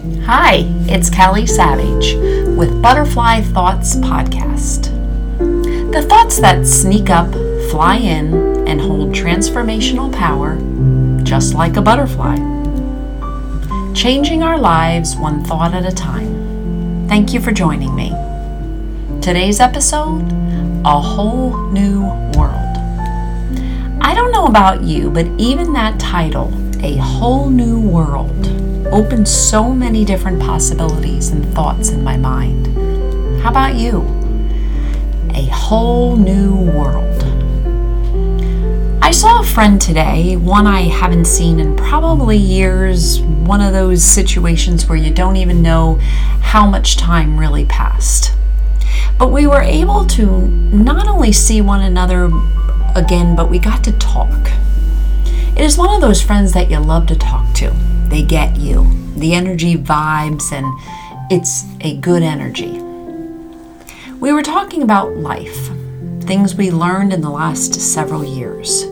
Hi, it's Callie Savage with Butterfly Thoughts Podcast. The thoughts that sneak up, fly in, and hold transformational power, just like a butterfly. Changing our lives one thought at a time. Thank you for joining me. Today's episode A Whole New World. I don't know about you, but even that title, A Whole New World, opened so many different possibilities and thoughts in my mind. How about you? A whole new world. I saw a friend today, one I haven't seen in probably years, one of those situations where you don't even know how much time really passed. But we were able to not only see one another again, but we got to talk. It is one of those friends that you love to talk to they get you. The energy vibes, and it's a good energy. We were talking about life, things we learned in the last several years.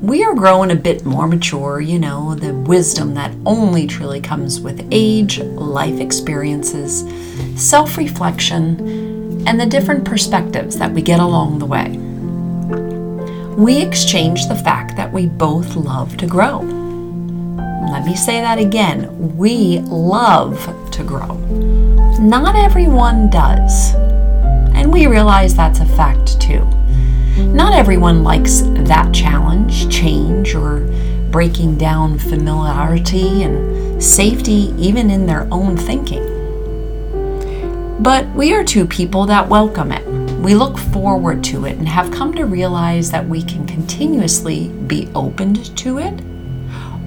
We are growing a bit more mature, you know, the wisdom that only truly comes with age, life experiences, self reflection, and the different perspectives that we get along the way. We exchange the fact that we both love to grow. Let me say that again. We love to grow. Not everyone does. And we realize that's a fact too. Not everyone likes that challenge, change, or breaking down familiarity and safety, even in their own thinking. But we are two people that welcome it. We look forward to it and have come to realize that we can continuously be opened to it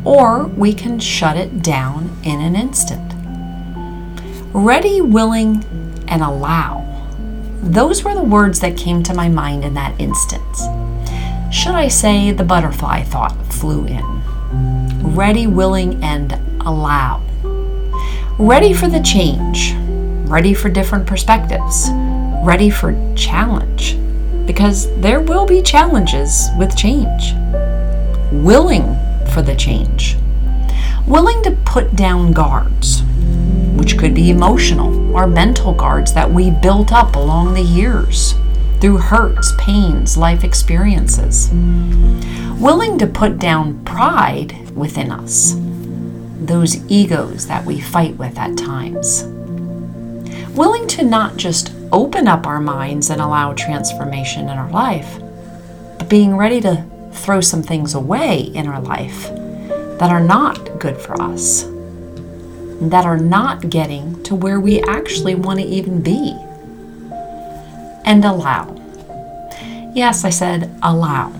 or we can shut it down in an instant. Ready, willing, and allow. Those were the words that came to my mind in that instance. Should I say the butterfly thought flew in? Ready, willing, and allow. Ready for the change, ready for different perspectives, ready for challenge, because there will be challenges with change. Willing for the change. Willing to put down guards, which could be emotional or mental guards that we built up along the years through hurts, pains, life experiences. Willing to put down pride within us, those egos that we fight with at times. Willing to not just open up our minds and allow transformation in our life, but being ready to throw some things away in our life that are not good for us, that are not getting to where we actually want to even be. And allow. Yes, I said allow,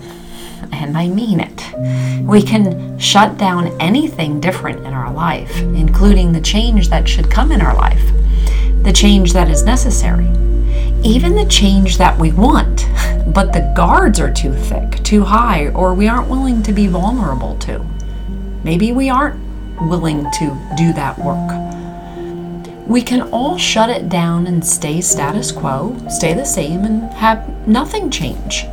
and I mean it. We can shut down anything different in our life, including the change that should come in our life, the change that is necessary even the change that we want, but the guards are too thick, too high, or we aren't willing to be vulnerable to. Maybe we aren't willing to do that work. We can all shut it down and stay status quo, stay the same, and have nothing change.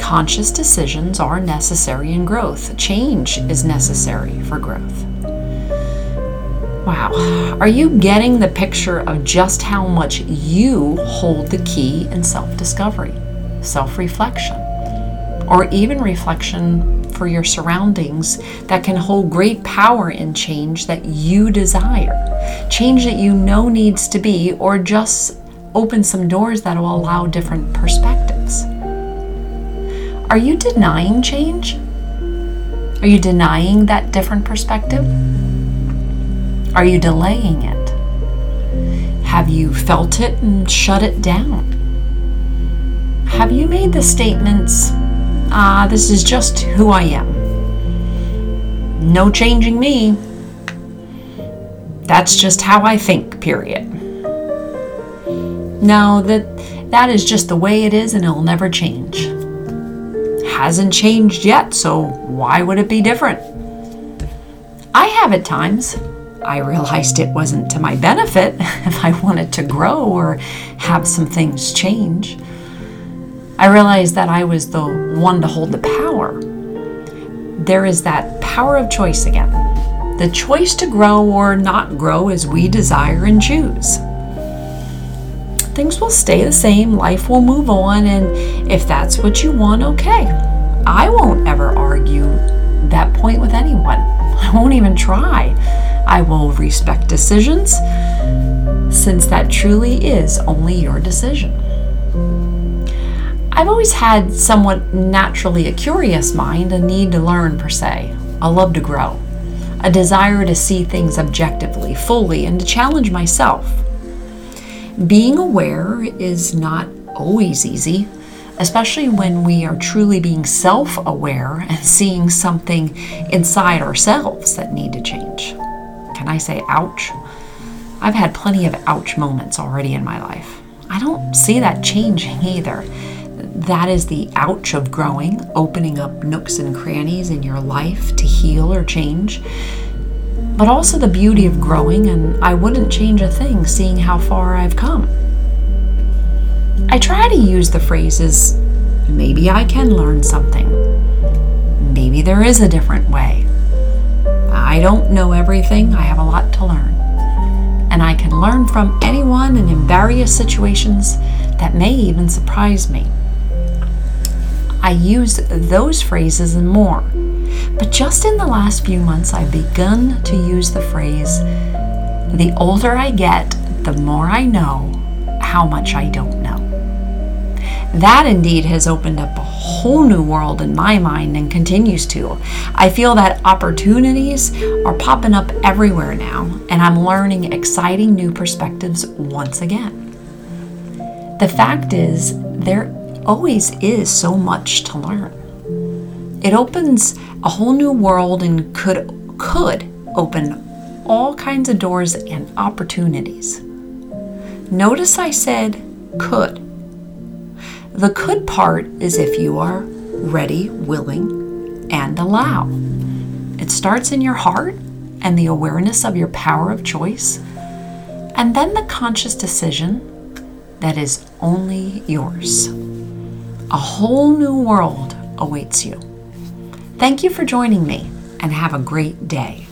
Conscious decisions are necessary in growth. Change is necessary for growth. Wow. Are you getting the picture of just how much you hold the key in self discovery, self reflection, or even reflection for your surroundings that can hold great power in change that you desire? Change that you know needs to be, or just open some doors that will allow different perspectives. Are you denying change? Are you denying that different perspective? Are you delaying it? Have you felt it and shut it down? Have you made the statements, ah, this is just who I am? No changing me. That's just how I think, period. No, that that is just the way it is and it'll never change. Hasn't changed yet, so why would it be different? I have at times. I realized it wasn't to my benefit if I wanted to grow or have some things change. I realized that I was the one to hold the power. There is that power of choice again. the choice to grow or not grow as we desire and choose. Things will stay the same, life will move on, and if that's what you want, okay. I won't ever argue that point with anyone. I won't even try. I will respect decisions since that truly is only your decision. I've always had somewhat naturally a curious mind, a need to learn per se, a love to grow, a desire to see things objectively, fully, and to challenge myself. Being aware is not always easy, especially when we are truly being self aware and seeing something inside ourselves that need to change. Can I say ouch? I've had plenty of ouch moments already in my life. I don't see that changing either. That is the ouch of growing, opening up nooks and crannies in your life to heal or change. But also the beauty of growing, and I wouldn't change a thing seeing how far I've come. I try to use the phrases, maybe I can learn something. Maybe there is a different way. I don't know everything, I have a lot to learn. And I can learn from anyone and in various situations that may even surprise me. I use those phrases and more. But just in the last few months, I've begun to use the phrase the older I get, the more I know how much I don't know. That indeed has opened up a whole new world in my mind and continues to. I feel that opportunities are popping up everywhere now, and I'm learning exciting new perspectives once again. The fact is, there always is so much to learn. It opens a whole new world and could could open all kinds of doors and opportunities. Notice I said could. The could part is if you are ready, willing, and allow. It starts in your heart and the awareness of your power of choice, and then the conscious decision that is only yours. A whole new world awaits you. Thank you for joining me and have a great day.